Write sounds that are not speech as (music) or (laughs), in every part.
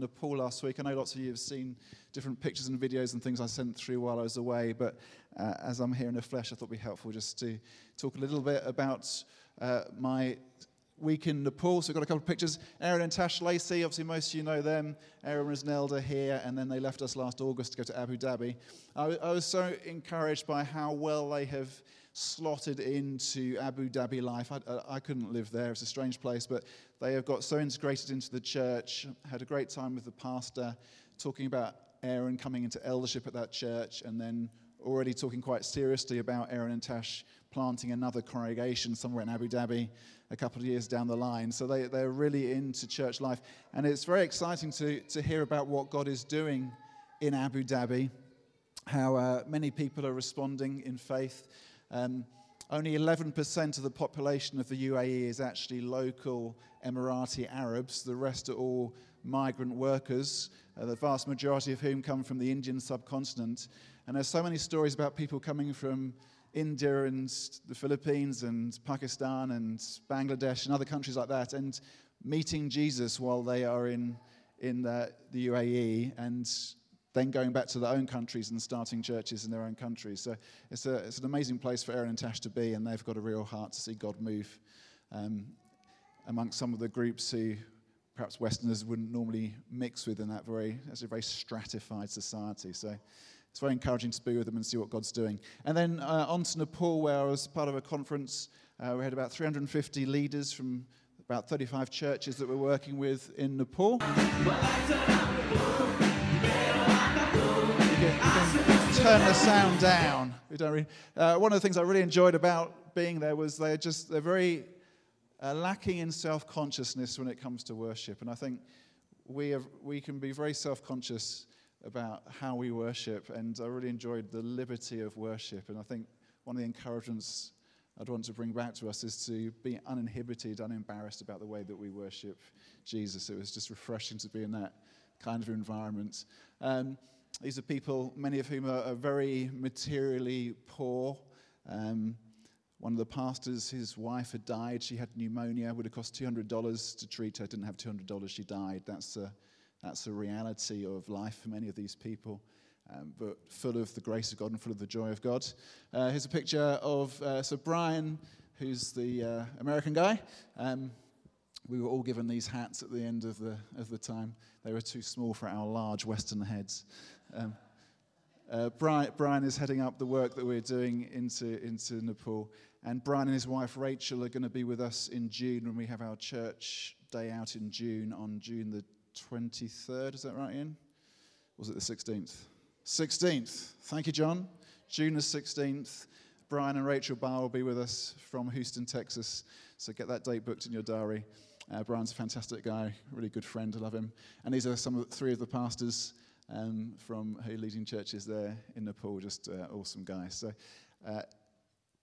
Nepal last week. I know lots of you have seen different pictures and videos and things I sent through while I was away, but uh, as I'm here in the flesh, I thought it'd be helpful just to talk a little bit about uh, my week in Nepal. So I've got a couple of pictures. Aaron and Tash Lacey, obviously most of you know them. Aaron was an elder here, and then they left us last August to go to Abu Dhabi. I, I was so encouraged by how well they have slotted into Abu Dhabi life. I, I, couldn't live there. It's a strange place, but they have got so integrated into the church. Had a great time with the pastor, talking about Aaron coming into eldership at that church, and then already talking quite seriously about Aaron and Tash planting another congregation somewhere in Abu Dhabi a couple of years down the line. So they, they're really into church life. And it's very exciting to, to hear about what God is doing in Abu Dhabi, how uh, many people are responding in faith. Um, only 11% of the population of the UAE is actually local Emirati Arabs. The rest are all migrant workers, uh, the vast majority of whom come from the Indian subcontinent. And there's so many stories about people coming from India and the Philippines and Pakistan and Bangladesh and other countries like that and meeting Jesus while they are in, in the, the UAE and then going back to their own countries and starting churches in their own countries. So it's, a, it's an amazing place for Aaron and Tash to be, and they've got a real heart to see God move um, amongst some of the groups who perhaps Westerners wouldn't normally mix with in that very, it's a very stratified society. So it's very encouraging to be with them and see what God's doing. And then uh, on to Nepal, where I was part of a conference. Uh, we had about 350 leaders from about 35 churches that we're working with in Nepal turn the sound down. We don't really, uh, one of the things I really enjoyed about being there was they're just they're very uh, lacking in self-consciousness when it comes to worship, and I think we have, we can be very self-conscious about how we worship, and I really enjoyed the liberty of worship, and I think one of the encouragements I'd want to bring back to us is to be uninhibited, unembarrassed about the way that we worship Jesus. It was just refreshing to be in that kind of environment. Um, these are people, many of whom are, are very materially poor. Um, one of the pastors, his wife had died. She had pneumonia. It Would have cost $200 to treat her. Didn't have $200. She died. That's a, that's a reality of life for many of these people. Um, but full of the grace of God and full of the joy of God. Uh, here's a picture of uh, so Brian, who's the uh, American guy. Um, we were all given these hats at the end of the, of the time. They were too small for our large Western heads. Um, uh, Brian, Brian, is heading up the work that we're doing into, into Nepal. And Brian and his wife Rachel are going to be with us in June when we have our church day out in June on June the 23rd. Is that right, Ian? was it the 16th? 16th. Thank you, John. June the 16th. Brian and Rachel Barr will be with us from Houston, Texas. So get that date booked in your diary. Uh, Brian's a fantastic guy, really good friend. I love him. And these are some of the, three of the pastors um, from who leading churches there in Nepal. Just uh, awesome guys. So uh,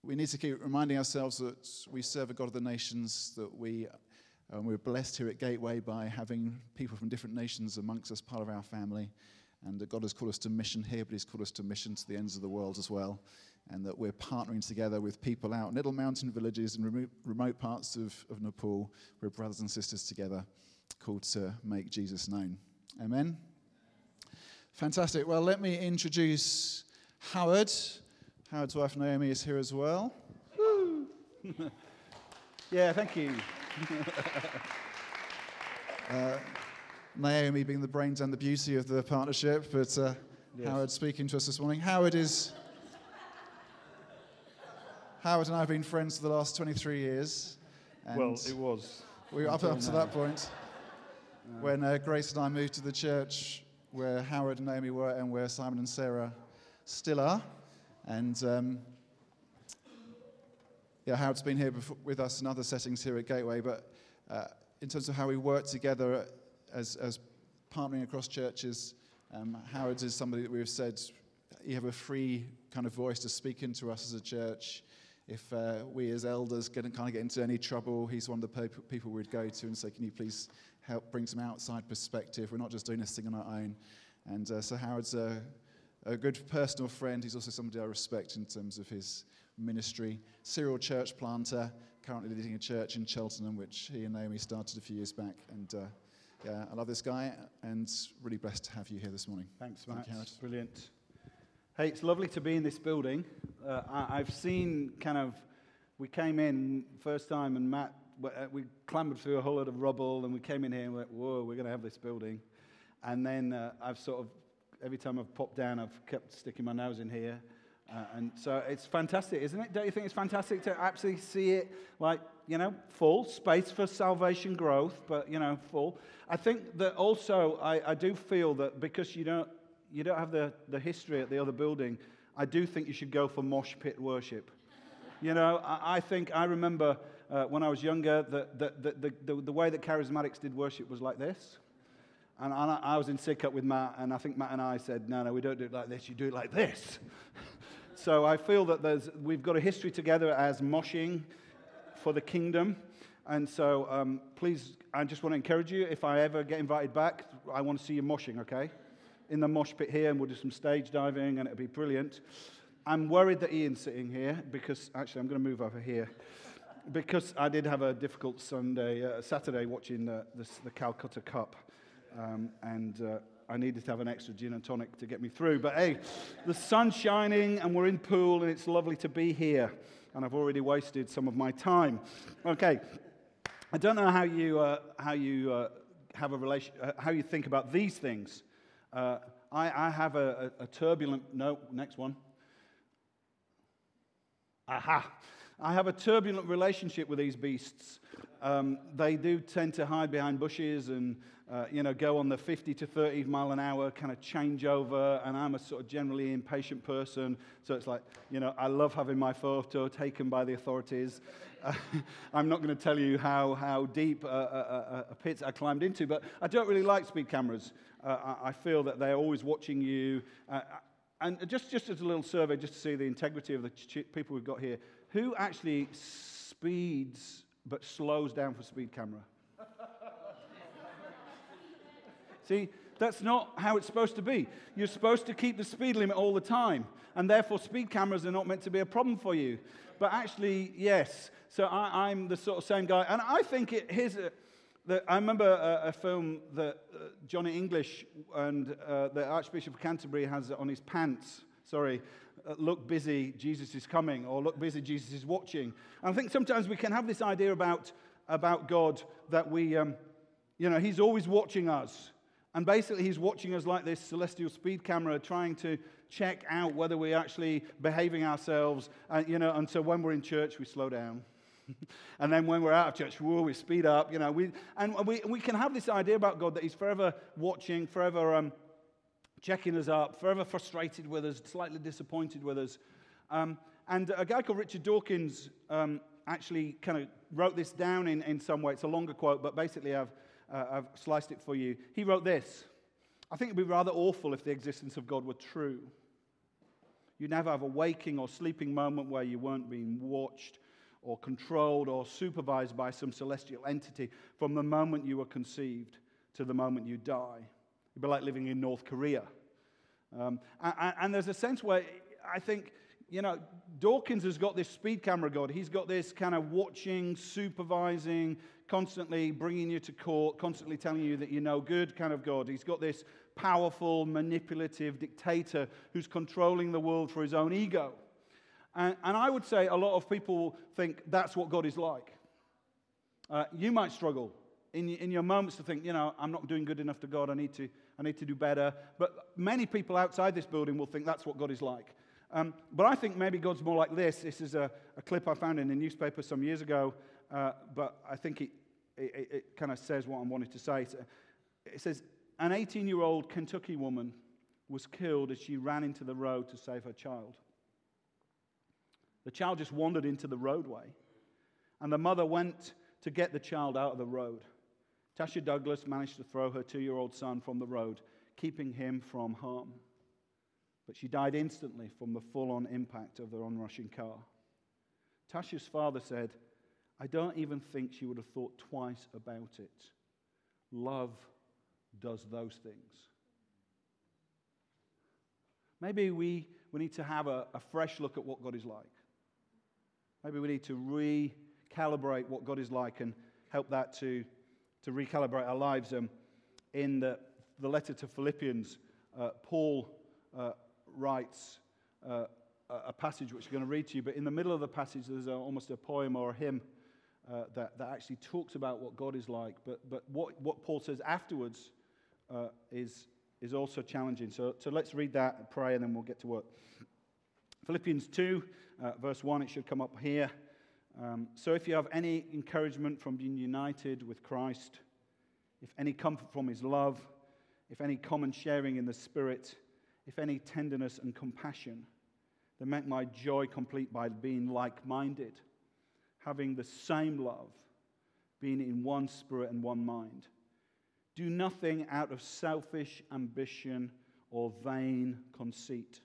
we need to keep reminding ourselves that we serve a God of the nations. That we um, we're blessed here at Gateway by having people from different nations amongst us, part of our family. And that God has called us to mission here, but He's called us to mission to the ends of the world as well and that we're partnering together with people out in little mountain villages and remote, remote parts of, of Nepal. We're brothers and sisters together called to make Jesus known. Amen. Fantastic. Well, let me introduce Howard. Howard's wife Naomi is here as well. (laughs) yeah, thank you. (laughs) uh, Naomi being the brains and the beauty of the partnership, but uh, yes. Howard speaking to us this morning. Howard is Howard and I have been friends for the last 23 years. well, it was. We were up, up to that point when uh, Grace and I moved to the church where Howard and Naomi were and where Simon and Sarah still are. And um, yeah, Howard's been here before, with us in other settings here at Gateway, but uh, in terms of how we work together as, as partnering across churches, um, Howard is somebody that we've said you have a free kind of voice to speak into us as a church if uh, we as elders get, kind of get into any trouble, he's one of the people we'd go to and say, Can you please help bring some outside perspective? We're not just doing this thing on our own. And uh, so Howard's a, a good personal friend. He's also somebody I respect in terms of his ministry. Serial church planter, currently leading a church in Cheltenham, which he and Naomi started a few years back. And uh, Yeah, I love this guy and really blessed to have you here this morning. Thanks, Matt. Thank you, Brilliant. Hey, it's lovely to be in this building. Uh, I, have seen kind of, we came in first time and Matt, uh, we clambered through a whole lot of rubble and we came in here and went, whoa, we're going to have this building. And then uh, I've sort of, every time I've popped down, I've kept sticking my nose in here. Uh, and so it's fantastic, isn't it? Don't you think it's fantastic to actually see it like, you know, full space for salvation growth, but, you know, full. I think that also I, I do feel that because you don't, you don't have the, the history at the other building, I do think you should go for mosh pit worship. you know, I, I, think I remember uh, when I was younger that the, the, the, the, way that charismatics did worship was like this. And I, I was in Sidcup with Matt, and I think Matt and I said, no, no, we don't do it like this, you do it like this. (laughs) So I feel that there's, we've got a history together as moshing for the kingdom. And so um, please, I just want to encourage you, if I ever get invited back, I want to see you moshing, okay? In the mosh pit here, and we'll do some stage diving, and it'll be brilliant. I'm worried that Ian's sitting here because, actually, I'm going to move over here. Because I did have a difficult Sunday, uh, Saturday watching the, the, the Calcutta Cup. Um, and uh, I needed to have an extra gin and tonic to get me through. But hey, the sun's shining and we're in Poole and it's lovely to be here. And I've already wasted some of my time. Okay, I don't know how you, uh, how you uh, have a relation, uh, how you think about these things. Uh, I, I, have a, a, a turbulent, no, next one. Aha. I have a turbulent relationship with these beasts. Um, they do tend to hide behind bushes and uh, you know, go on the 50 to 30 mile an hour kind of changeover, and I'm a sort of generally impatient person. So it's like, you know, I love having my photo taken by the authorities. Uh, (laughs) I'm not going to tell you how, how deep a, a, a, pit I climbed into, but I don't really like speed cameras. Uh, I, feel that they're always watching you. Uh, and just, just as a little survey, just to see the integrity of the ch- people we've got here, who actually speeds but slows down for speed camera? (laughs) See, that's not how it's supposed to be. You're supposed to keep the speed limit all the time, and therefore, speed cameras are not meant to be a problem for you. But actually, yes. So I, am the sort of same guy. And I think it, here's a, I remember a, a film that uh, Johnny English and uh, the Archbishop of Canterbury has on his pants. Sorry, uh, look busy, Jesus is coming, or look busy, Jesus is watching. And I think sometimes we can have this idea about, about God that we, um, you know, He's always watching us. And basically, he's watching us like this celestial speed camera, trying to check out whether we're actually behaving ourselves. And, you know, and so when we're in church, we slow down. (laughs) and then when we're out of church, whoa, we speed up. You know, we, and we, we can have this idea about God that he's forever watching, forever um, checking us up, forever frustrated with us, slightly disappointed with us. Um, and a guy called Richard Dawkins um, actually kind of wrote this down in, in some way. It's a longer quote, but basically I've uh, I've sliced it for you. He wrote this I think it would be rather awful if the existence of God were true. You'd never have a waking or sleeping moment where you weren't being watched or controlled or supervised by some celestial entity from the moment you were conceived to the moment you die. It'd be like living in North Korea. Um, and, and there's a sense where I think you know, Dawkins has got this speed camera God. He's got this kind of watching, supervising, constantly bringing you to court, constantly telling you that you're no good kind of God. He's got this powerful, manipulative dictator who's controlling the world for his own ego. And, and I would say a lot of people think that's what God is like. Uh, you might struggle in, in your moments to think, you know, I'm not doing good enough to God. I need to, I need to do better. But many people outside this building will think that's what God is like. Um, but I think maybe God's more like this. This is a, a clip I found in a newspaper some years ago, uh, but I think it, it, it kind of says what I wanted to say. It says, An 18 year old Kentucky woman was killed as she ran into the road to save her child. The child just wandered into the roadway, and the mother went to get the child out of the road. Tasha Douglas managed to throw her two year old son from the road, keeping him from harm. But she died instantly from the full on impact of the onrushing car. Tasha's father said, I don't even think she would have thought twice about it. Love does those things. Maybe we, we need to have a, a fresh look at what God is like. Maybe we need to recalibrate what God is like and help that to, to recalibrate our lives. Um, in the, the letter to Philippians, uh, Paul uh, writes uh, a passage which I'm going to read to you, but in the middle of the passage, there's a, almost a poem or a hymn uh, that, that actually talks about what God is like. But, but what, what Paul says afterwards uh, is, is also challenging. So, so let's read that and pray, and then we'll get to work. Philippians 2, uh, verse 1, it should come up here. Um, so if you have any encouragement from being united with Christ, if any comfort from his love, if any common sharing in the Spirit, if any tenderness and compassion, then make my joy complete by being like minded, having the same love, being in one spirit and one mind. Do nothing out of selfish ambition or vain conceit.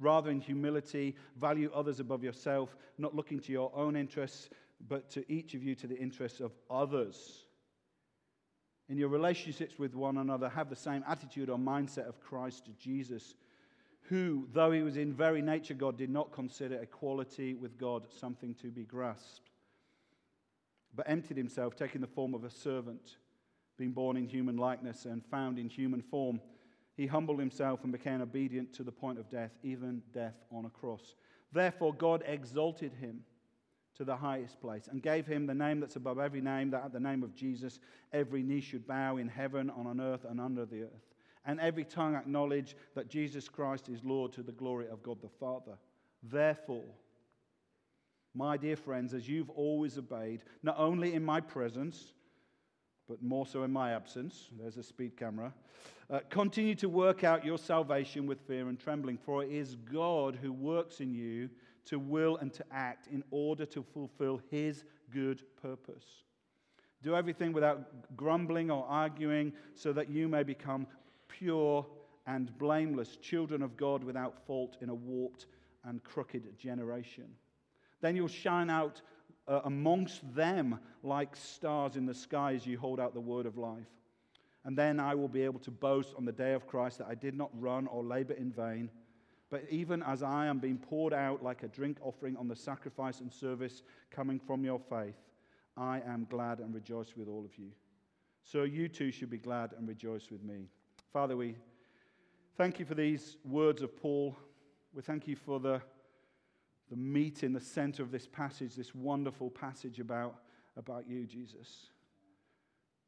Rather, in humility, value others above yourself, not looking to your own interests, but to each of you to the interests of others. In your relationships with one another, have the same attitude or mindset of Christ Jesus, who, though he was in very nature God, did not consider equality with God something to be grasped, but emptied himself, taking the form of a servant, being born in human likeness and found in human form he humbled himself and became obedient to the point of death, even death on a cross. Therefore, God exalted him to the highest place and gave him the name that's above every name, that at the name of Jesus, every knee should bow in heaven, on earth, and under the earth, and every tongue acknowledge that Jesus Christ is Lord to the glory of God the Father. Therefore, my dear friends, as you've always obeyed, not only in my presence, but more so in my absence. There's a speed camera. Uh, continue to work out your salvation with fear and trembling, for it is God who works in you to will and to act in order to fulfill his good purpose. Do everything without grumbling or arguing, so that you may become pure and blameless, children of God without fault in a warped and crooked generation. Then you'll shine out uh, amongst them like stars in the sky as you hold out the word of life. And then I will be able to boast on the day of Christ that I did not run or labor in vain. But even as I am being poured out like a drink offering on the sacrifice and service coming from your faith, I am glad and rejoice with all of you. So you too should be glad and rejoice with me. Father, we thank you for these words of Paul. We thank you for the the meat in the center of this passage, this wonderful passage about, about you, Jesus.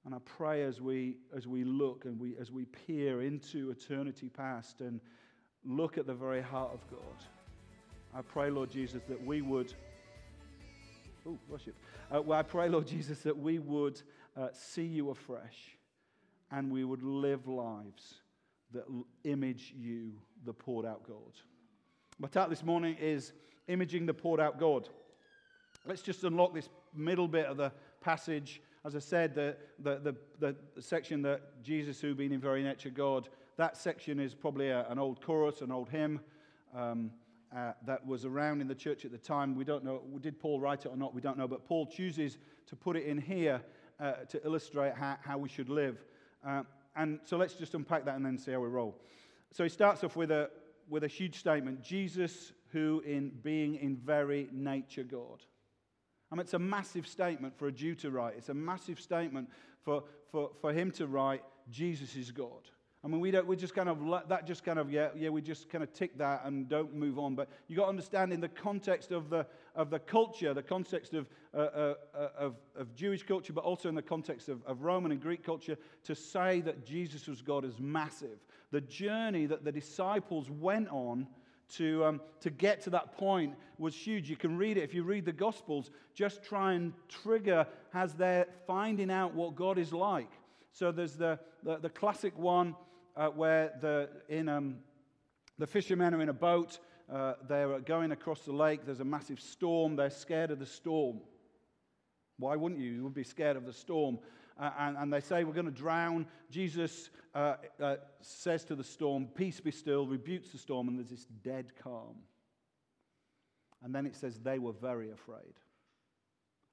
And I pray as we, as we look and we, as we peer into eternity past and look at the very heart of God, I pray, Lord Jesus, that we would. Oh, worship. Uh, well, I pray, Lord Jesus, that we would uh, see you afresh and we would live lives that image you, the poured out God. My title this morning is imaging the poured out God. Let's just unlock this middle bit of the passage. As I said, the, the, the, the section that Jesus, who being in very nature God, that section is probably a, an old chorus, an old hymn um, uh, that was around in the church at the time. We don't know, did Paul write it or not? We don't know, but Paul chooses to put it in here uh, to illustrate how, how we should live. Uh, and so let's just unpack that and then see how we roll. So he starts off with a, with a huge statement Jesus, who in being in very nature God. I mean, it's a massive statement for a Jew to write. It's a massive statement for, for, for him to write, Jesus is God. I mean, we don't, we just kind of let that just kind of, yeah, yeah, we just kind of tick that and don't move on. But you've got to understand in the context of the, of the culture, the context of, uh, uh, uh, of, of Jewish culture, but also in the context of, of Roman and Greek culture, to say that Jesus was God is massive. The journey that the disciples went on to, um, to get to that point was huge. You can read it if you read the Gospels, just try and trigger as they're finding out what God is like. So there's the, the, the classic one uh, where the, in, um, the fishermen are in a boat, uh, they're going across the lake, there's a massive storm, they're scared of the storm. Why wouldn't you? You would be scared of the storm. Uh, and, and, they say, We're going to drown. Jesus uh, uh, says to the storm, Peace be still, rebukes the storm, and there's this dead calm. And then it says, They were very afraid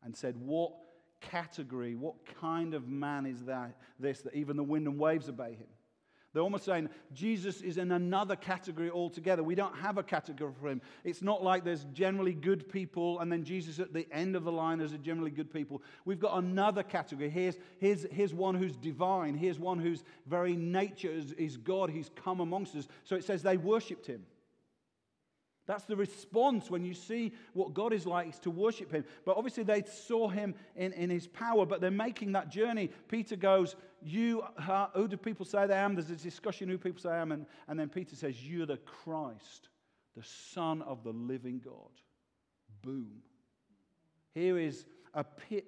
and said, What category, what kind of man is that, this, that even the wind and waves obey him? They're almost saying Jesus is in another category altogether. We don't have a category for him. It's not like there's generally good people and then Jesus at the end of the line as a generally good people. We've got another category. Here's, here's, here's one who's divine. Here's one whose very nature is, is God. He's come amongst us. So it says they worshipped him. That's the response when you see what God is like, is to worship Him. But obviously, they saw Him in, in His power, but they're making that journey. Peter goes, You, who do people say I am? There's a discussion who people say I am. And, and then Peter says, You're the Christ, the Son of the living God. Boom. Here is a,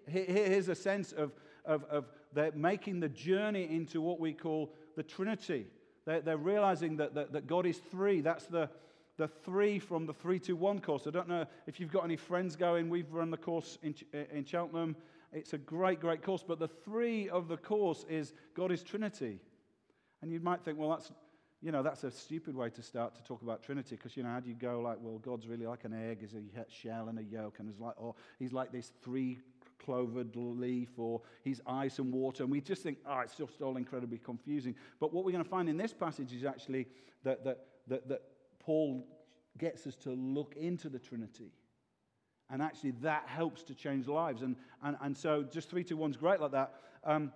here's a sense of, of, of they're making the journey into what we call the Trinity. They're, they're realizing that, that, that God is three. That's the the three from the three to one course. I don't know if you've got any friends going. We've run the course in, in Cheltenham. It's a great, great course. But the three of the course is God is Trinity. And you might think, well, that's, you know, that's a stupid way to start to talk about Trinity because, you know, how do you go like, well, God's really like an egg, is a shell and a yolk, and it's like, or he's like this three clovered leaf, or he's ice and water. And we just think, oh, it's just all incredibly confusing. But what we're going to find in this passage is actually that, that, that, that Paul gets us to look into the Trinity. And actually, that helps to change lives. And, and, and so, just 321 is great like that. Um,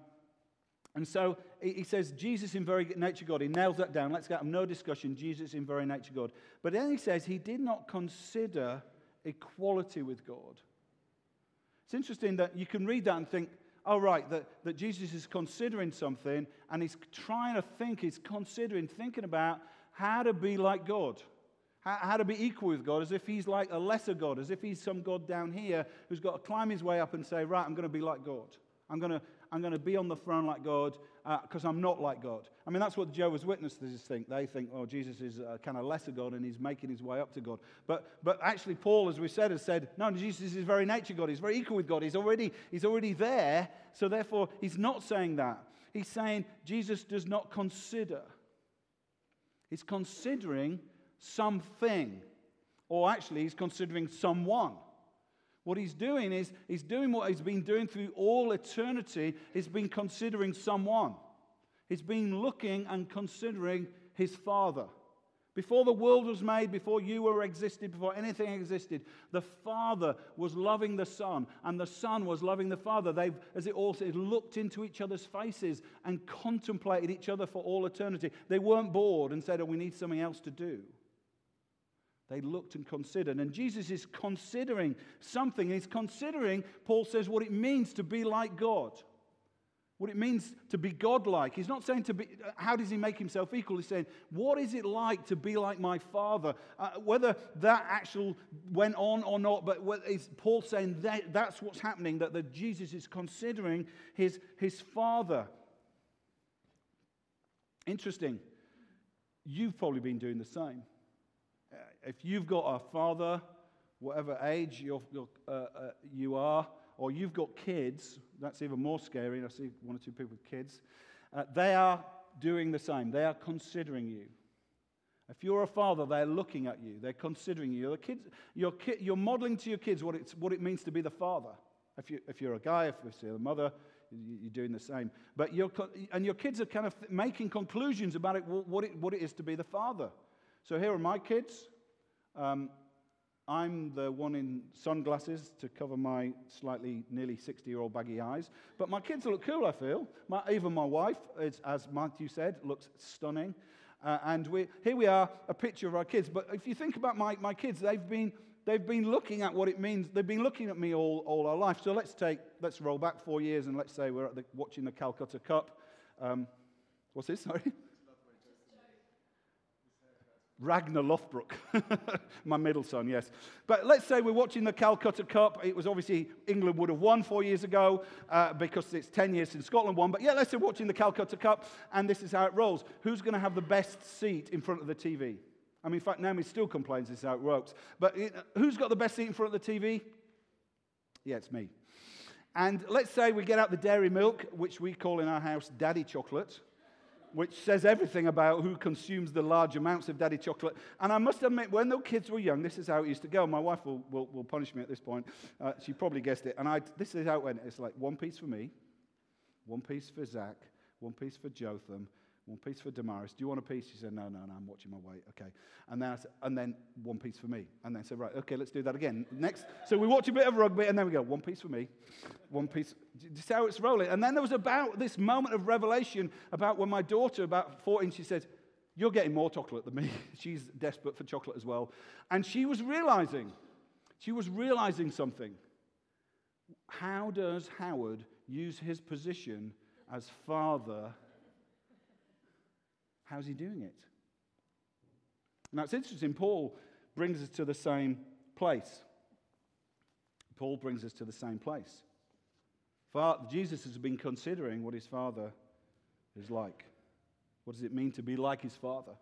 and so, he says, Jesus in very nature God. He nails that down. Let's get no discussion. Jesus in very nature God. But then he says, he did not consider equality with God. It's interesting that you can read that and think, oh, right, that, that Jesus is considering something and he's trying to think, he's considering, thinking about how to be like God, how, to be equal with God, as if he's like a lesser God, as if he's some God down here who's got to climb his way up and say, right, I'm going to be like God. I'm going to, I'm going to be on the throne like God because uh, I'm not like God. I mean, that's what the Jehovah's Witnesses think. They think, oh, Jesus is a kind of lesser God and he's making his way up to God. But, but actually, Paul, as we said, has said, no, Jesus is very nature God. He's very equal with God. He's already, he's already there. So therefore, he's not saying that. He's saying Jesus does not consider He's considering something, or actually, he's considering someone. What he's doing is he's doing what he's been doing through all eternity. He's been considering someone. He's been looking and considering his father. Before the world was made, before you were existed, before anything existed, the Father was loving the Son, and the Son was loving the Father. They've, as it all says, looked into each other's faces and contemplated each other for all eternity. They weren't bored and said, Oh, we need something else to do. They looked and considered. And Jesus is considering something. He's considering, Paul says, what it means to be like God what it means to be godlike. He's not saying to be, how does he make himself equal? He's saying, what is it like to be like my father? Uh, whether that actual went on or not, but is Paul saying that, that's what's happening, that, that Jesus is considering his, his father. Interesting. You've probably been doing the same. If you've got a father, whatever age you're, you're, uh, uh you are, or you've got kids, that's even more scary. I see one or two people with kids. Uh, they are doing the same. They are considering you. If you're a father, they're looking at you. They're considering you. You're, kids, you're, ki- you're modeling to your kids what, it's, what it means to be the father. If, you, if you're a guy, if you're a mother, you're doing the same. But you're, and your kids are kind of making conclusions about it, what, it, what it is to be the father. So here are my kids. Um, I'm the one in sunglasses to cover my slightly nearly 60 year old baggy eyes. But my kids look cool, I feel. My, even my wife, is, as Matthew said, looks stunning. Uh, and we, here we are, a picture of our kids. But if you think about my, my kids, they've been, they've been looking at what it means. They've been looking at me all, all our life. So let's take, let's roll back four years and let's say we're the, watching the Calcutta Cup. Um, what's this? (laughs) Sorry. Ragnar Lothbrok, (laughs) my middle son, yes. But let's say we're watching the Calcutta Cup. It was obviously England would have won four years ago uh, because it's 10 years since Scotland won. But yeah, let's say we're watching the Calcutta Cup, and this is how it rolls. Who's going to have the best seat in front of the TV? I mean, in fact, Naomi still complains this is how it works. But it, who's got the best seat in front of the TV? Yeah, it's me. And let's say we get out the dairy milk, which we call in our house daddy chocolate which says everything about who consumes the large amounts of daddy chocolate. And I must admit, when the kids were young, this is how it used to go. My wife will, will, will punish me at this point. Uh, she probably guessed it. And I, this is how it went. It's like one piece for me, one piece for Zach, one piece for Jotham, One piece for Damaris. Do you want a piece? She said, No, no, no, I'm watching my weight. Okay. And then, said, and then one piece for me. And then I said, Right, okay, let's do that again. Next. So we watch a bit of rugby, and then we go, One piece for me, one piece. See how it's rolling? And then there was about this moment of revelation about when my daughter, about 14, she said, You're getting more chocolate than me. (laughs) She's desperate for chocolate as well. And she was realizing, she was realizing something. How does Howard use his position as father? How's he doing it? Now it's interesting, Paul brings us to the same place. Paul brings us to the same place. Father, Jesus has been considering what his father is like. What does it mean to be like his father?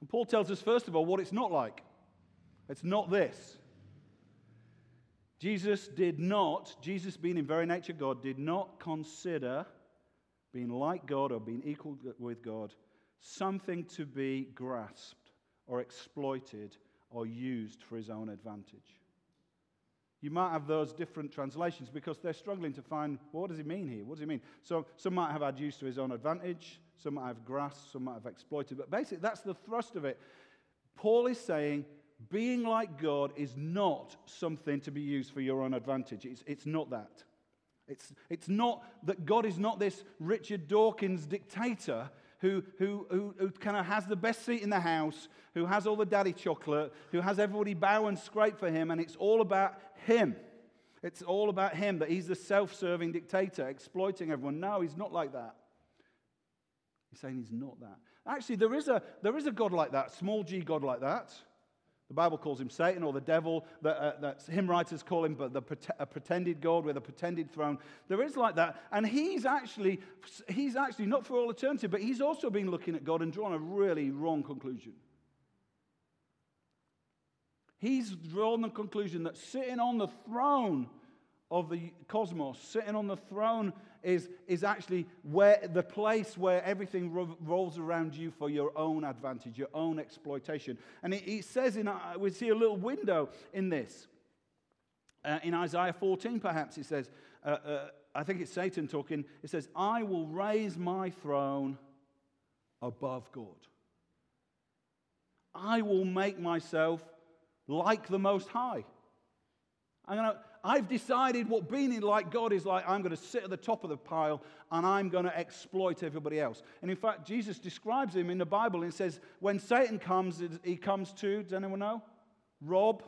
And Paul tells us, first of all, what it's not like. It's not this. Jesus did not, Jesus being in very nature God, did not consider being like God or being equal with God something to be grasped or exploited or used for his own advantage. You might have those different translations because they're struggling to find well, what does he mean here? What does he mean? So some might have had use to his own advantage, some might have grasped, some might have exploited. But basically, that's the thrust of it. Paul is saying being like God is not something to be used for your own advantage. It's, it's not that. It's, it's not that God is not this Richard Dawkins dictator who, who, who, who kind of has the best seat in the house, who has all the daddy chocolate, who has everybody bow and scrape for him, and it's all about him. It's all about him, that he's the self serving dictator exploiting everyone. No, he's not like that. He's saying he's not that. Actually, there is a, there is a God like that, small g God like that. The Bible calls him Satan or the devil. That, uh, that hymn writers call him but the, a pretended God with a pretended throne. There is like that. And he's actually, he's actually, not for all eternity, but he's also been looking at God and drawn a really wrong conclusion. He's drawn the conclusion that sitting on the throne of the cosmos, sitting on the throne is, is actually where the place where everything ro- rolls around you for your own advantage, your own exploitation. And it says in, uh, we see a little window in this. Uh, in Isaiah 14, perhaps, it says, uh, uh, I think it's Satan talking, it says, I will raise my throne above God. I will make myself like the Most High. I'm going to I've decided what being like God is like. I'm going to sit at the top of the pile and I'm going to exploit everybody else. And in fact, Jesus describes him in the Bible and says, when Satan comes, he comes to, does anyone know? Rob,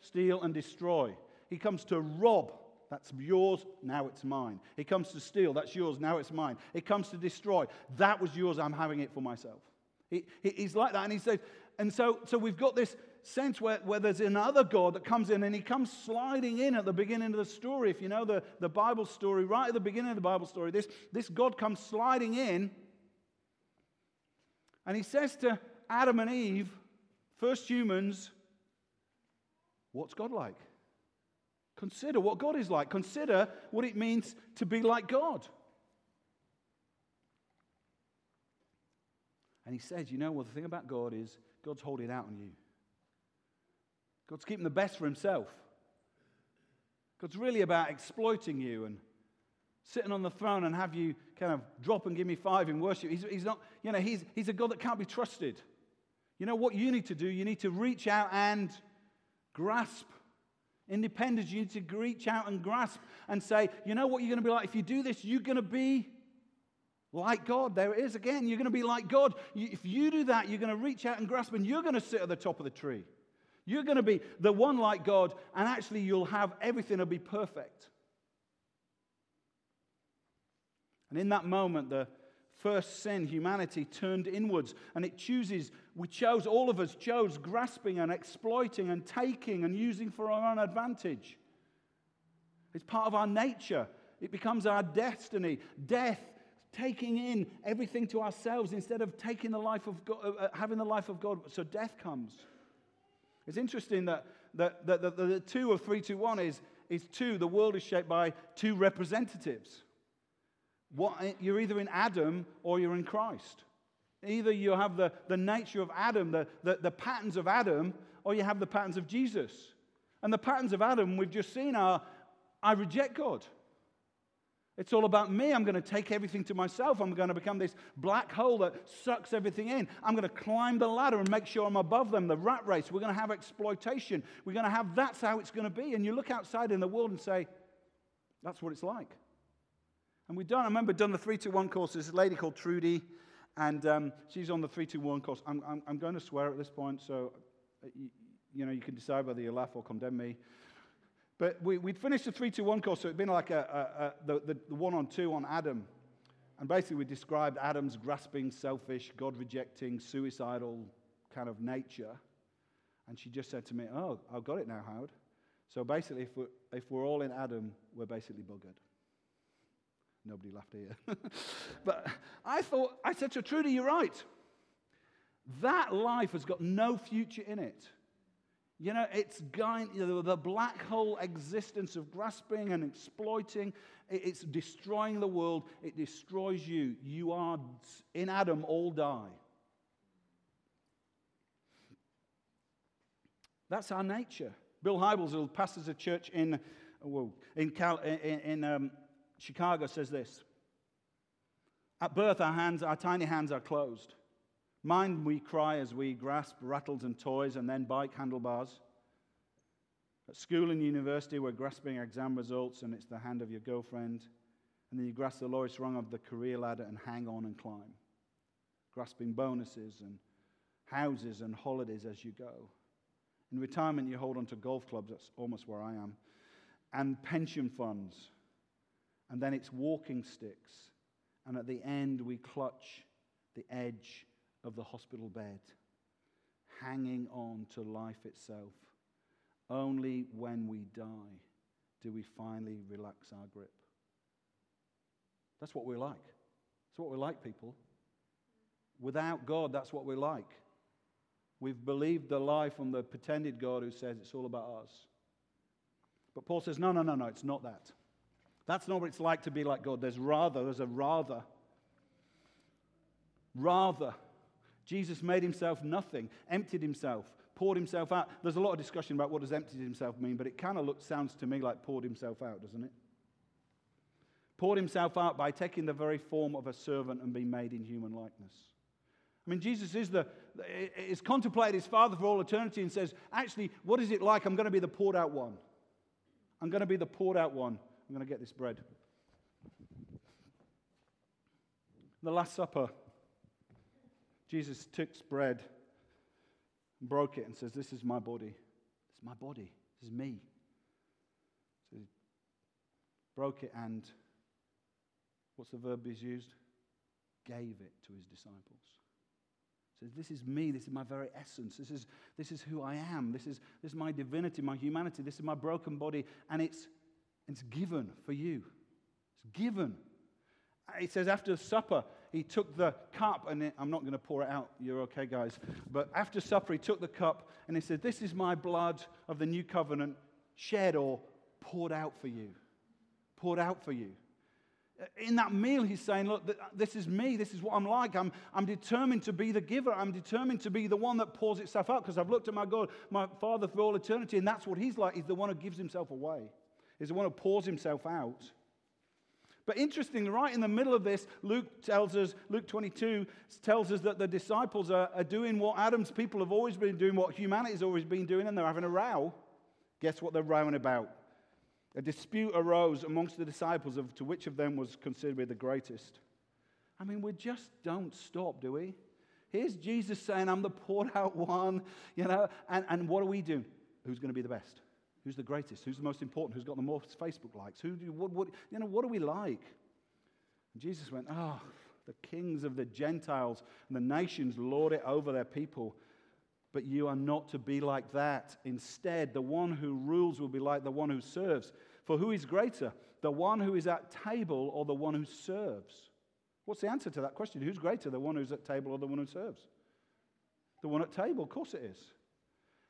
steal, and destroy. He comes to rob. That's yours, now it's mine. He comes to steal, that's yours, now it's mine. He comes to destroy, that was yours, I'm having it for myself. He, he, he's like that, and he says, and so, so we've got this sense where, where there's another God that comes in and he comes sliding in at the beginning of the story. If you know the, the Bible story, right at the beginning of the Bible story, this, this God comes sliding in and he says to Adam and Eve, first humans, what's God like? Consider what God is like. Consider what it means to be like God. And he says, You know, well, the thing about God is God's holding out on you. God's keeping the best for himself. God's really about exploiting you and sitting on the throne and have you kind of drop and give me five in worship. He's, he's not, you know, he's, he's a God that can't be trusted. You know what you need to do? You need to reach out and grasp. Independence, you need to reach out and grasp and say, you know what you're going to be like? If you do this, you're going to be like God. There it is again. You're going to be like God. If you do that, you're going to reach out and grasp and you're going to sit at the top of the tree. You're going to be the one like God, and actually, you'll have everything will be perfect. And in that moment, the first sin, humanity turned inwards, and it chooses, we chose, all of us chose grasping and exploiting and taking and using for our own advantage. It's part of our nature, it becomes our destiny. Death, taking in everything to ourselves instead of taking the life of God, uh, having the life of God. So death comes. It's interesting that, that, that, that the two of three 321 is, is two. The world is shaped by two representatives. What, you're either in Adam or you're in Christ. Either you have the, the nature of Adam, the, the, the patterns of Adam, or you have the patterns of Jesus. And the patterns of Adam we've just seen are I reject God. It's all about me. I'm going to take everything to myself. I'm going to become this black hole that sucks everything in. I'm going to climb the ladder and make sure I'm above them. The rat race. We're going to have exploitation. We're going to have that's how it's going to be. And you look outside in the world and say, that's what it's like. And we've done, I remember done the 321 course. There's a lady called Trudy, and um, she's on the 321 course. I'm, I'm, I'm, going to swear at this point, so uh, you, you know, you can decide whether you laugh or condemn me. But we, would finished the 321 course, so it'd been like a, a, a, the, the, one on two on Adam. And basically, we described Adam's grasping, selfish, God rejecting, suicidal kind of nature. And she just said to me, Oh, I've got it now, Howard. So basically, if we're, if we're all in Adam, we're basically buggered. Nobody laughed here. (laughs) but I thought, I said to Trudy, You're right. That life has got no future in it. You know, it's going, you know, the black hole existence of grasping and exploiting, it's destroying the world. It destroys you. You are, in Adam, all die. That's our nature. Bill Hybels, who pastors a church in, well, in, Cal, in, in um, Chicago, says this At birth, our hands, our tiny hands are closed. Mind we cry as we grasp rattles and toys and then bike handlebars. At school and university, we're grasping exam results and it's the hand of your girlfriend. And then you grasp the lowest rung of the career ladder and hang on and climb. Grasping bonuses and houses and holidays as you go. In retirement, you hold on to golf clubs, that's almost where I am, and pension funds. And then it's walking sticks. And at the end, we clutch the edge of the hospital bed, hanging on to life itself. Only when we die do we finally relax our grip. That's what we're like. That's what we're like, people. Without God, that's what we're like. We've believed the lie from the pretended God who says it's all about us. But Paul says, no, no, no, no, it's not that. That's not what it's like to be like God. There's rather, there's a rather. Rather. Jesus made himself nothing, emptied himself, poured himself out. There's a lot of discussion about what does emptied himself mean, but it kind of sounds to me like poured himself out, doesn't it? Poured himself out by taking the very form of a servant and being made in human likeness. I mean, Jesus is, the, is contemplated his Father for all eternity and says, actually, what is it like? I'm going to be the poured out one. I'm going to be the poured out one. I'm going to get this bread. The Last Supper. Jesus took bread, broke it, and says, This is my body. This is my body. This is me. So he broke it and what's the verb he's used? Gave it to his disciples. Says, This is me. This is my very essence. This is, this is who I am. This is, this is my divinity, my humanity. This is my broken body. And it's, it's given for you. It's given. He says, after supper, he took the cup, and I'm not going to pour it out. You're okay, guys. But after supper, he took the cup and he said, This is my blood of the new covenant, shed or poured out for you. Poured out for you. In that meal, he's saying, Look, this is me. This is what I'm like. I'm, I'm determined to be the giver. I'm determined to be the one that pours itself out because I've looked at my God, my Father for all eternity, and that's what he's like. He's the one who gives himself away, he's the one who pours himself out. But interestingly, right in the middle of this, Luke tells us, Luke 22 tells us that the disciples are, are doing what Adam's people have always been doing, what humanity's always been doing, and they're having a row. Guess what they're rowing about? A dispute arose amongst the disciples of to which of them was considered to be the greatest. I mean, we just don't stop, do we? Here's Jesus saying, I'm the poured out (laughs) one, you know, and, and what are we doing? Who's going to be the best? Who's the greatest? Who's the most important? Who's got the most Facebook likes? Who do, what, what, you know, what are we like? And Jesus went, Oh, the kings of the Gentiles and the nations lord it over their people. But you are not to be like that. Instead, the one who rules will be like the one who serves. For who is greater, the one who is at table or the one who serves? What's the answer to that question? Who's greater, the one who's at table or the one who serves? The one at table, of course it is.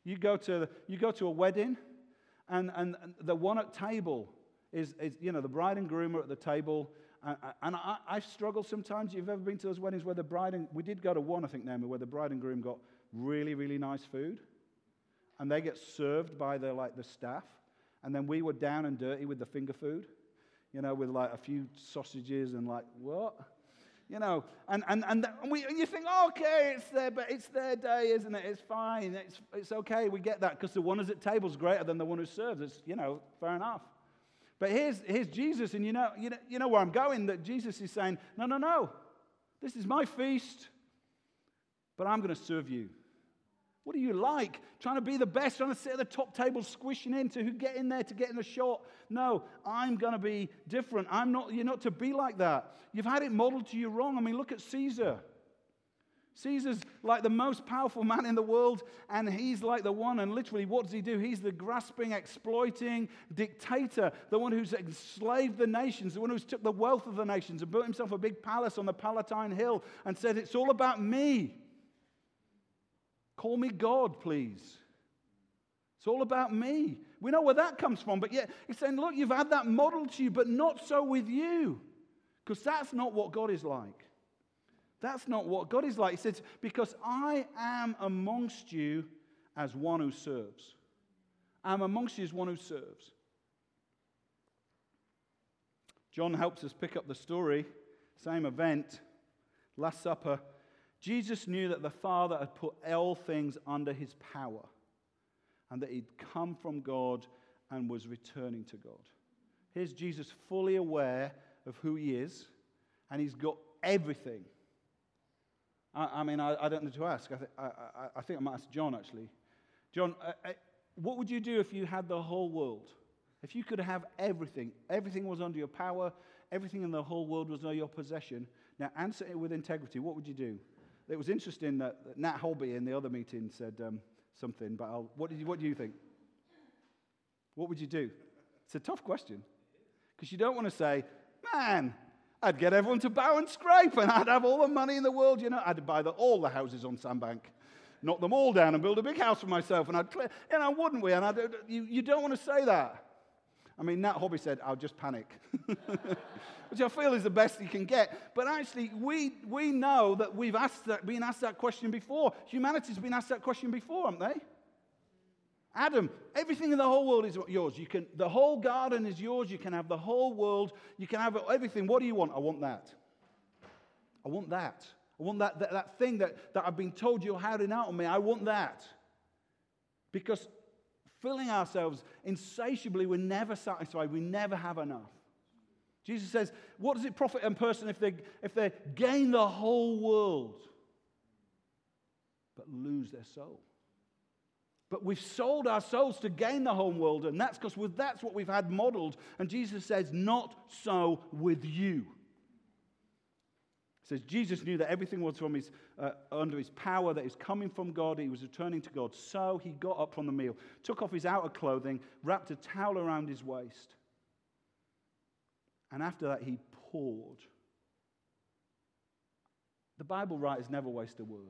You go to, you go to a wedding, and, and the one at table is, is, you know, the bride and groom are at the table. And, and I, I struggle sometimes. You've ever been to those weddings where the bride and, we did go to one, I think, Naomi, where the bride and groom got really, really nice food. And they get served by the, like, the staff. And then we were down and dirty with the finger food. you know, with like a few sausages and like, what? You know, and, and, and, we, and you think, oh, okay, it's their, but it's their day, isn't it? It's fine. It's, it's okay. We get that because the one who's at table is greater than the one who serves. It's, you know, fair enough. But here's, here's Jesus, and you know, you, know, you know where I'm going, that Jesus is saying, no, no, no. This is my feast, but I'm going to serve you. What do you like? Trying to be the best, trying to sit at the top table, squishing into who get in there to get in the shot. No, I'm going to be different. I'm not, you're not to be like that. You've had it modeled to you wrong. I mean, look at Caesar. Caesar's like the most powerful man in the world, and he's like the one, and literally, what does he do? He's the grasping, exploiting dictator, the one who's enslaved the nations, the one who's took the wealth of the nations and built himself a big palace on the Palatine Hill and said, It's all about me. Call me God, please. It's all about me. We know where that comes from, but yet he's saying, Look, you've had that model to you, but not so with you. Because that's not what God is like. That's not what God is like. He says, Because I am amongst you as one who serves. I'm amongst you as one who serves. John helps us pick up the story, same event, Last Supper. Jesus knew that the Father had put all things under his power and that he'd come from God and was returning to God. Here's Jesus fully aware of who he is, and he's got everything. I, I mean, I, I, don't know to ask. I, th- I, I, think I might ask John actually. John, uh, uh, what would you do if you had the whole world? If you could have everything, everything was under your power, everything in the whole world was under your possession. Now, answer it with integrity. What would you do? It was interesting that Nat Holby in the other meeting said um, something, but I'll, what, did you, what do you think? What would you do? It's a tough question. Because you don't want to say, man, I'd get everyone to bow and scrape and I'd have all the money in the world. You know, I'd buy the, all the houses on Sandbank, knock them all down and build a big house for myself. And I'd, you know, wouldn't we? And I'd, you, you don't want to say that. I mean, Nat Hobby said, I'll just panic. (laughs) Which I feel is the best you can get. But actually, we, we know that we've asked that, been asked that question before. Humanity's been asked that question before, haven't they? Adam, everything in the whole world is yours. You can, the whole garden is yours. You can have the whole world. You can have everything. What do you want? I want that. I want that. I want that, that, that thing that, that I've been told you're hiding out on me. I want that. Because filling ourselves insatiably, we're never satisfied. We never have enough. Jesus says, What does it profit a person if they, if they gain the whole world but lose their soul? But we've sold our souls to gain the whole world, and that's because that's what we've had modeled. And Jesus says, Not so with you. Says Jesus knew that everything was from his, uh, under his power, that is coming from God. He was returning to God. So he got up from the meal, took off his outer clothing, wrapped a towel around his waist. And after that, he poured. The Bible writers never waste a word.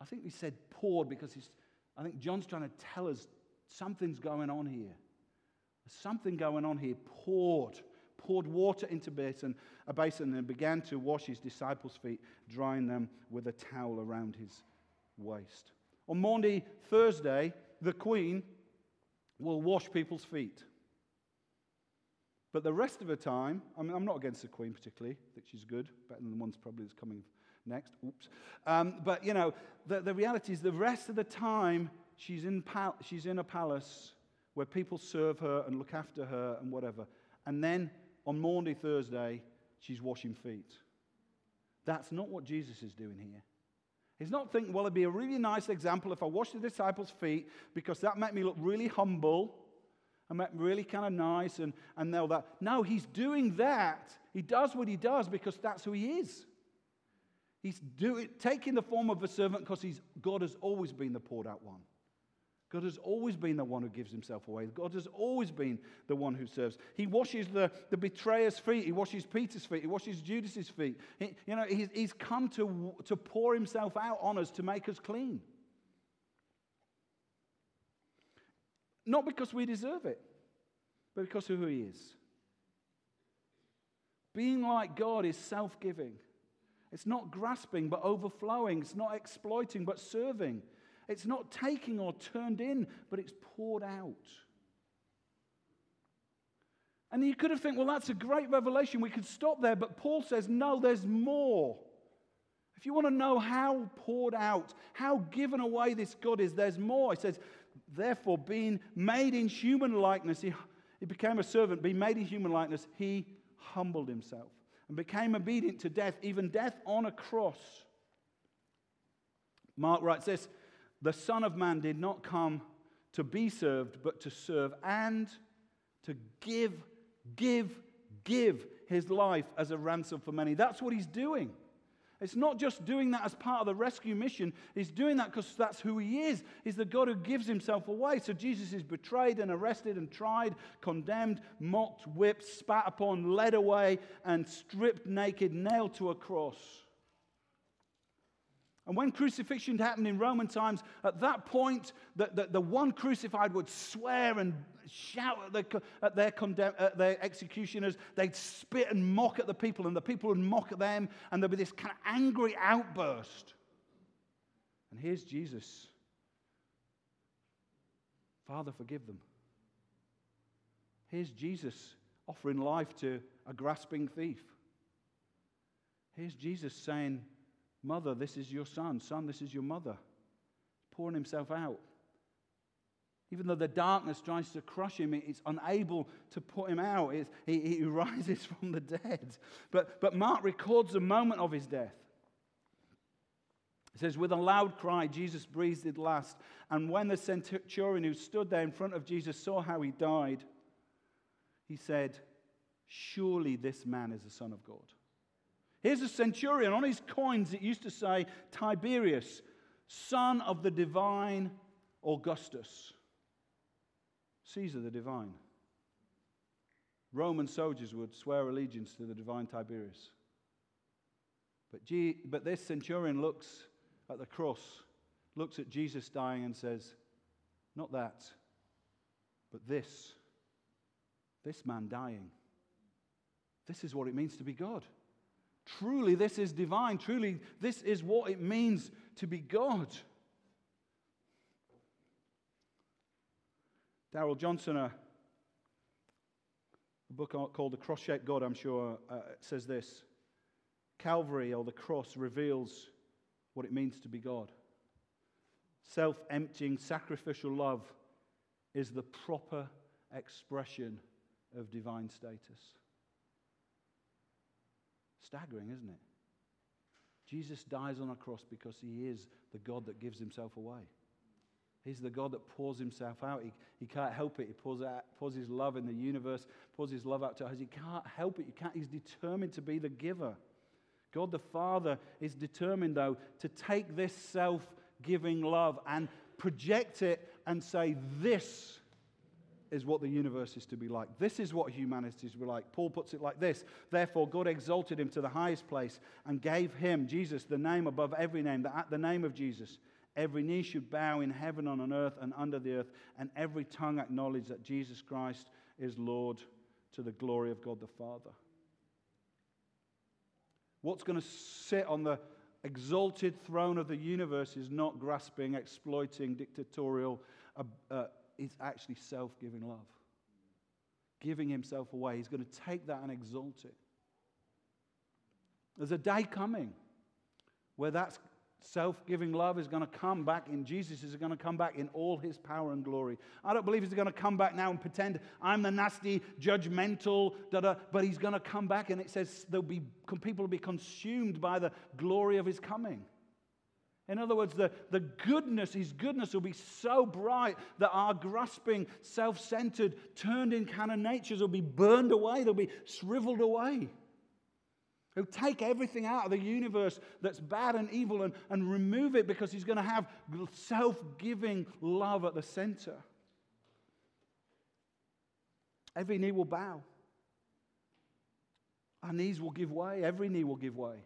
I think we said poured because he's, I think John's trying to tell us something's going on here. There's something going on here. Poured poured water into basin, a basin and began to wash his disciples' feet, drying them with a towel around his waist. On Maundy Thursday, the Queen will wash people's feet. But the rest of the time, I mean, I'm not against the Queen particularly. I think she's good, better than the ones probably that's coming next. Oops. Um, but, you know, the, the reality is the rest of the time, she's in, pal- she's in a palace where people serve her and look after her and whatever. And then on Maundy Thursday, she's washing feet. That's not what Jesus is doing here. He's not thinking, well, it'd be a really nice example if I wash the disciples' feet because that made me look really humble and make me really kind of nice and, and all that. No, he's doing that. He does what he does because that's who he is. He's taking the form of a servant because God has always been the poured out one. God has always been the one who gives himself away. God has always been the one who serves. He washes the, the betrayer's feet. He washes Peter's feet. He washes Judas's feet. He, you know, he's, he's come to, to pour himself out on us to make us clean. Not because we deserve it, but because of who he is. Being like God is self giving. It's not grasping, but overflowing. It's not exploiting, but serving. It's not taking or turned in, but it's poured out. And you could have think, well, that's a great revelation. We could stop there. But Paul says, no, there's more. If you want to know how poured out, how given away this God is, there's more. He says, therefore, being made in human likeness, he, he became a servant. Being made in human likeness, he humbled himself and became obedient to death, even death on a cross. Mark writes this The Son of Man did not come to be served, but to serve and to give, give, give his life as a ransom for many. That's what he's doing. It's not just doing that as part of the rescue mission. He's doing that because that's who he is. He's the God who gives himself away. So Jesus is betrayed and arrested and tried, condemned, mocked, whipped, spat upon, led away, and stripped naked, nailed to a cross. And when crucifixion happened in Roman times, at that point, the, the, the one crucified would swear and shout at, the, at, their condemn, at their executioners. They'd spit and mock at the people, and the people would mock at them, and there'd be this kind of angry outburst. And here's Jesus Father, forgive them. Here's Jesus offering life to a grasping thief. Here's Jesus saying, Mother, this is your son. Son, this is your mother. Pouring himself out. Even though the darkness tries to crush him, it's unable to put him out. he, he (laughs) rises from the dead. But, but Mark records the moment of his death. It says, With a loud cry, Jesus breathed his last. And when the centurion who stood there in front of Jesus saw how he died, he said, Surely this man is the Son of God. Here's a centurion. On his coins, it used to say Tiberius, son of the divine Augustus. Caesar the divine. Roman soldiers would swear allegiance to the divine Tiberius. But, G- but this centurion looks at the cross, looks at Jesus dying, and says, Not that, but this. This man dying. This is what it means to be God. Truly, this is divine. Truly, this is what it means to be God. Daryl Johnson, a, book called The Cross Shaped God, I'm sure, uh, says this Calvary or the cross reveals what it means to be God. Self emptying, sacrificial love is the proper expression of divine status. Staggering, isn't it? Jesus dies on a cross because he is the God that gives himself away. He's the God that pours himself out. He, he can't help it. He pours, out, pours his love in the universe, pours his love out to us. He can't help it. You can't, he's determined to be the giver. God the Father is determined, though, to take this self giving love and project it and say, This is what the universe is to be like. This is what humanity is to be like. Paul puts it like this Therefore, God exalted him to the highest place and gave him, Jesus, the name above every name, that at the name of Jesus, every knee should bow in heaven, on earth, and under the earth, and every tongue acknowledge that Jesus Christ is Lord to the glory of God the Father. What's going to sit on the exalted throne of the universe is not grasping, exploiting, dictatorial, uh, uh, is actually self giving love. Giving himself away. He's going to take that and exalt it. There's a day coming where that self giving love is going to come back in Jesus, is going to come back in all his power and glory. I don't believe he's going to come back now and pretend I'm the nasty, judgmental, da da, but he's going to come back and it says there'll be, people will be consumed by the glory of his coming. In other words, the, the goodness, his goodness will be so bright that our grasping, self centered, turned in kind of natures will be burned away, they'll be shriveled away. He'll take everything out of the universe that's bad and evil and, and remove it because he's going to have self giving love at the center. Every knee will bow. Our knees will give way. Every knee will give way.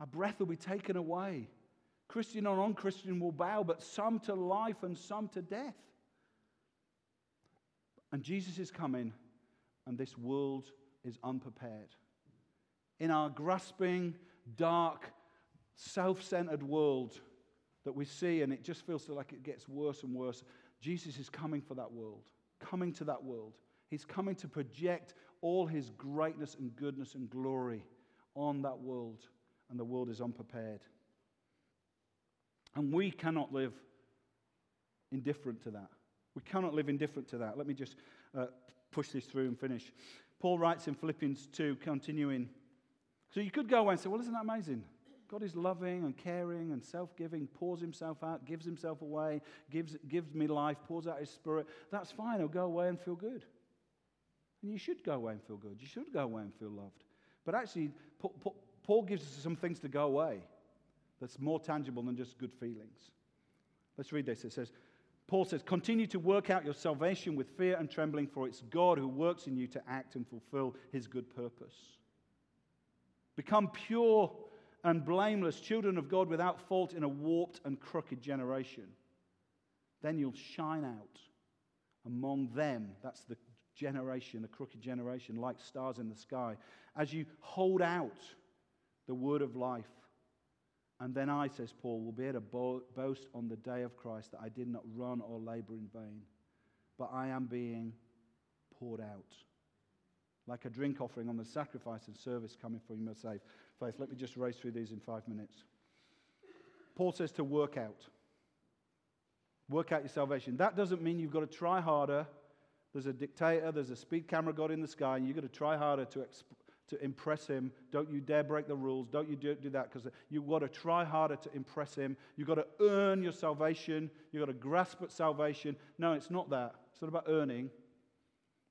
Our breath will be taken away. Christian or non Christian will bow, but some to life and some to death. And Jesus is coming, and this world is unprepared. In our grasping, dark, self centered world that we see, and it just feels like it gets worse and worse, Jesus is coming for that world, coming to that world. He's coming to project all his greatness and goodness and glory on that world, and the world is unprepared. And we cannot live indifferent to that. We cannot live indifferent to that. Let me just uh, push this through and finish. Paul writes in Philippians 2, continuing. So you could go away and say, well, isn't that amazing? God is loving and caring and self giving, pours himself out, gives himself away, gives, gives me life, pours out his spirit. That's fine. I'll go away and feel good. And you should go away and feel good. You should go away and feel loved. But actually, Paul gives us some things to go away that's more tangible than just good feelings. Let's read this. It says, Paul says, Continue to work out your salvation with fear and trembling, for it's God who works in you to act and fulfill his good purpose. Become pure and blameless, children of God without fault in a warped and crooked generation. Then you'll shine out among them. That's the generation, the crooked generation, like stars in the sky, as you hold out the word of life. And then I, says Paul, will be able to boast on the day of Christ that I did not run or labor in vain, but I am being poured out. Like a drink offering on the sacrifice and service coming from your faith. Let me just race through these in five minutes. Paul says to work out. Work out your salvation. That doesn't mean you've got to try harder there's a dictator, there's a speed camera god in the sky, and you've got to try harder to, exp- to impress him. Don't you dare break the rules. Don't you do, do that because you've got to try harder to impress him. You've got to earn your salvation. You've got to grasp at salvation. No, it's not that. It's not about earning,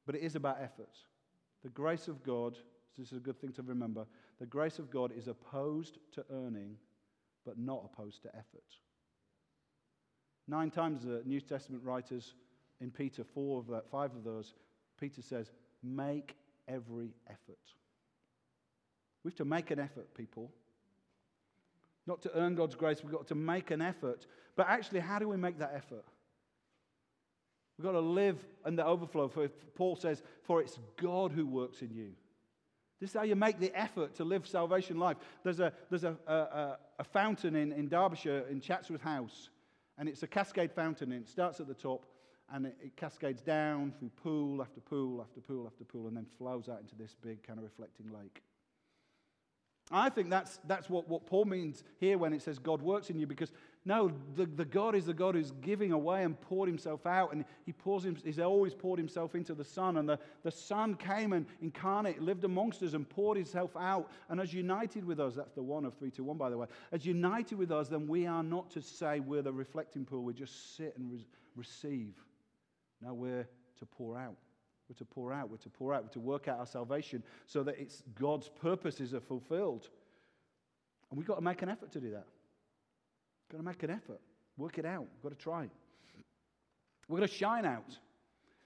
but it is about effort. The grace of God, this is a good thing to remember, the grace of God is opposed to earning, but not opposed to effort. Nine times the New Testament writers in Peter, four of that, five of those, Peter says, make every effort. We have to make an effort, people. Not to earn God's grace, we've got to make an effort. But actually, how do we make that effort? We've got to live in the overflow. For Paul says, For it's God who works in you. This is how you make the effort to live salvation life. There's a, there's a, a, a fountain in, in Derbyshire, in Chatsworth House, and it's a cascade fountain. And it starts at the top, and it, it, cascades down through pool after pool after pool after pool and then flows out into this big kind of reflecting lake. I think that's, that's what, what Paul means here when it says God works in you, because no, the, the God is the God who's giving away and poured himself out, and he pours him, he's always poured himself into the Son, and the, the Son came and incarnate, lived amongst us, and poured himself out, and as united with us, that's the one of three to one, by the way, as united with us, then we are not to say we're the reflecting pool, we just sit and re- receive. Now we're to pour out. We're to pour out. We're to pour out. We're to work out our salvation so that it's God's purposes are fulfilled. And we've got to make an effort to do that. We've got to make an effort. Work it out. We've got to try. We're going to shine out.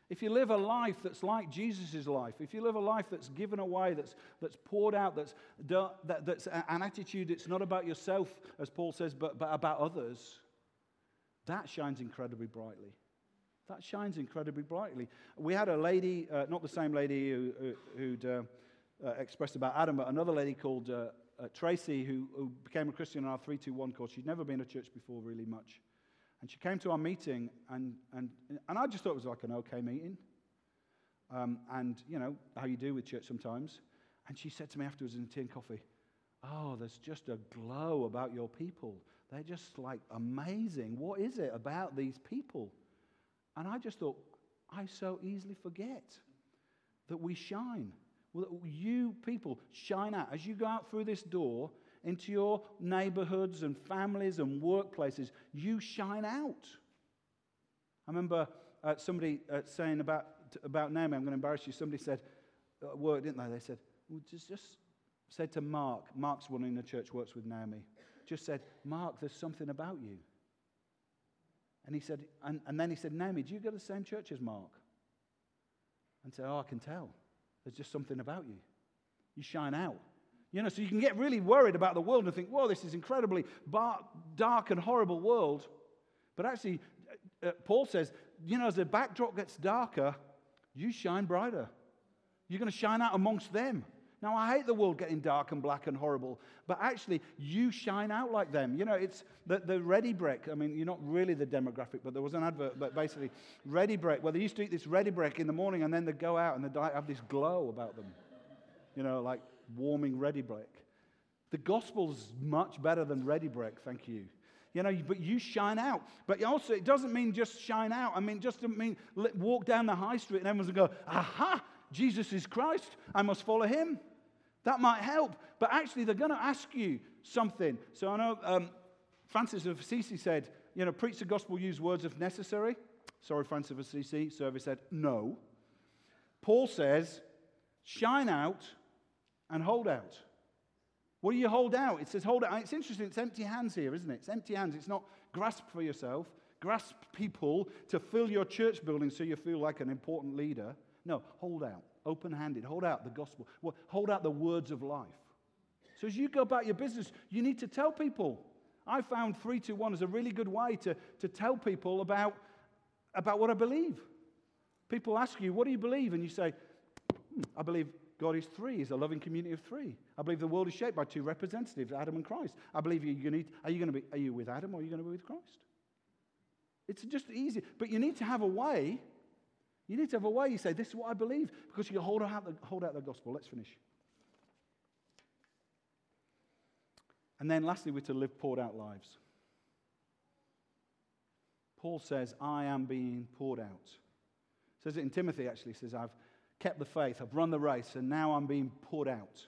If you live a life that's like Jesus' life, if you live a life that's given away, that's, that's poured out, that's, that, that's an attitude that's not about yourself, as Paul says, but, but about others, that shines incredibly brightly. That shines incredibly brightly. We had a lady, uh, not the same lady who, who'd uh, uh, expressed about Adam, but another lady called uh, uh, Tracy who, who, became a Christian in our 321 course. She'd never been to church before, really much. And she came to our meeting, and, and, and I just thought it was like an okay meeting. Um, and, you know, how you do with church sometimes. And she said to me afterwards in tea and coffee, Oh, there's just a glow about your people. They're just like amazing. What is it about these people? And I just thought, I so easily forget that we shine. Well, you people shine out. As you go out through this door into your neighborhoods and families and workplaces, you shine out. I remember uh, somebody uh, saying about, about Naomi, I'm going to embarrass you. Somebody said, a word, didn't they? They said, well, just, just said to Mark, Mark's one in the church, works with Naomi, just said, Mark, there's something about you. And he said, and, and then he said, Naomi, do you go to the same church as Mark? And said, Oh, I can tell. There's just something about you. You shine out. You know, so you can get really worried about the world and think, whoa, this is incredibly dark and horrible world. But actually, uh, uh, Paul says, you know, as the backdrop gets darker, you shine brighter. You're going to shine out amongst them. Now, I hate the world getting dark and black and horrible, but actually, you shine out like them. You know, it's the, the Ready Brek. I mean, you're not really the demographic, but there was an advert, but basically, Ready Brek. where they used to eat this Ready Brek in the morning and then they'd go out and they'd have this glow about them. You know, like warming Ready Brek. The gospel's much better than Ready Brek, thank you. You know, but you shine out. But also, it doesn't mean just shine out. I mean, just mean walk down the high street and everyone's going to go, aha, Jesus is Christ. I must follow him. That might help. But actually, they're going to ask you something. So I know um, Francis of Assisi said, you know, preach the gospel, use words if necessary. Sorry, Francis of Assisi. Service said, no. Paul says, shine out and hold out. What do you hold out? It says hold out. It's interesting. It's empty hands here, isn't it? It's empty hands. It's not grasp for yourself, grasp people to fill your church building so you feel like an important leader. No, hold out open handed. Hold out the gospel. Hold out the words of life. So as you go about your business, you need to tell people. I found 321 is a really good way to, to tell people about, about what I believe. People ask you, What do you believe? And you say, hmm, I believe God is three. He's a loving community of three. I believe the world is shaped by two representatives, Adam and Christ. I believe you're going to, are you going to be are you with Adam or are you going to be with Christ? It's just easy. But you need to have a way you need to have a way. You say, This is what I believe, because you hold out the, hold out the gospel. Let's finish. And then lastly, we're to live poured out lives. Paul says, I am being poured out. Says it in Timothy, actually, says, I've kept the faith, I've run the race, and now I'm being poured out.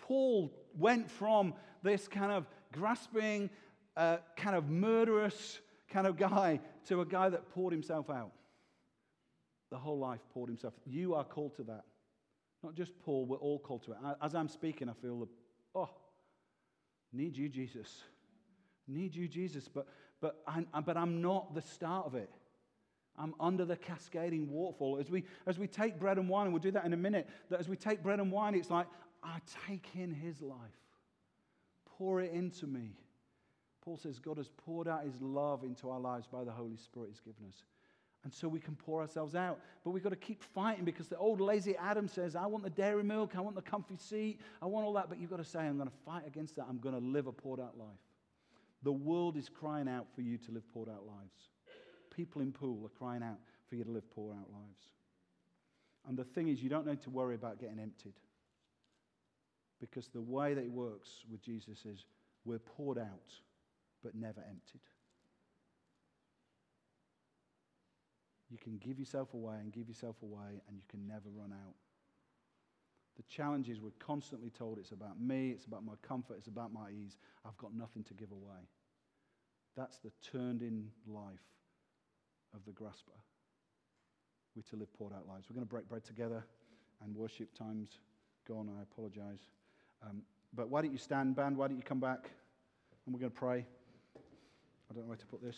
Paul went from this kind of grasping, uh, kind of murderous kind of guy to a guy that poured himself out the whole life poured himself. You are called to that. Not just Paul, we're all called to it. As I'm speaking, I feel the, oh, need you, Jesus. Need you, Jesus. But, but, I'm, but I'm not the start of it. I'm under the cascading waterfall. As we, as we take bread and wine, and we'll do that in a minute, that as we take bread and wine, it's like, I take in his life, pour it into me. Paul says God has poured out his love into our lives by the Holy Spirit he's given us. And so we can pour ourselves out. But we've got to keep fighting because the old lazy Adam says, I want the dairy milk, I want the comfy seat, I want all that. But you've got to say, I'm going to fight against that. I'm going to live a poured out life. The world is crying out for you to live poured out lives. People in Poole are crying out for you to live poured out lives. And the thing is, you don't need to worry about getting emptied. Because the way that it works with Jesus is we're poured out, but never emptied. You can give yourself away and give yourself away, and you can never run out. The challenge is we're constantly told it's about me, it's about my comfort, it's about my ease. I've got nothing to give away. That's the turned in life of the grasper. We're to live poured out lives. We're going to break bread together and worship time's gone. I apologize. Um, but why don't you stand, band? Why don't you come back? And we're going to pray. I don't know where to put this.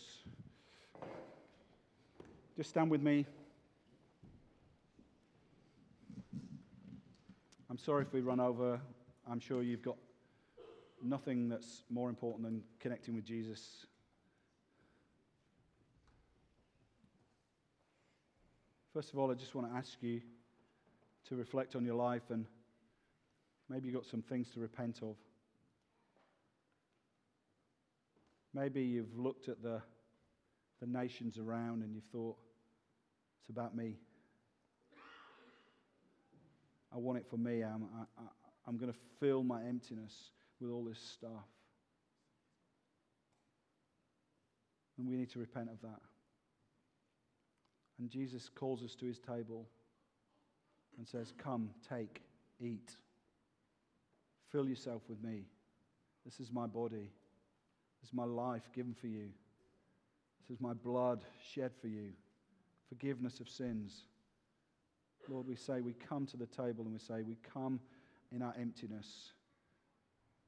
Just stand with me. I'm sorry if we run over. I'm sure you've got nothing that's more important than connecting with Jesus. First of all, I just want to ask you to reflect on your life and maybe you've got some things to repent of. Maybe you've looked at the, the nations around and you've thought, it's about me. I want it for me. I'm, I, I'm going to fill my emptiness with all this stuff. And we need to repent of that. And Jesus calls us to his table and says, Come, take, eat. Fill yourself with me. This is my body. This is my life given for you. This is my blood shed for you forgiveness of sins. Lord, we say we come to the table and we say we come in our emptiness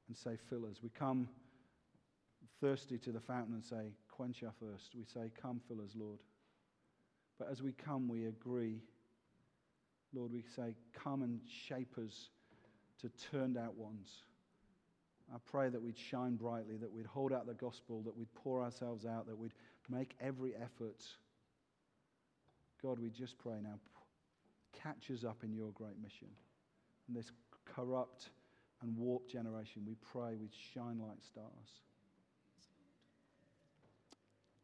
and say, fill us. We come thirsty to the fountain and say, quench our thirst. We say, come, fill us, Lord. But as we come, we agree. Lord, we say, come and shape us to turned out ones. I pray that we'd shine brightly, that we'd hold out the gospel, that we'd pour ourselves out, that we'd make every effort God, we just pray now, catch us up in your great mission. and this corrupt and warped generation. We pray we shine like stars.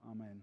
Amen.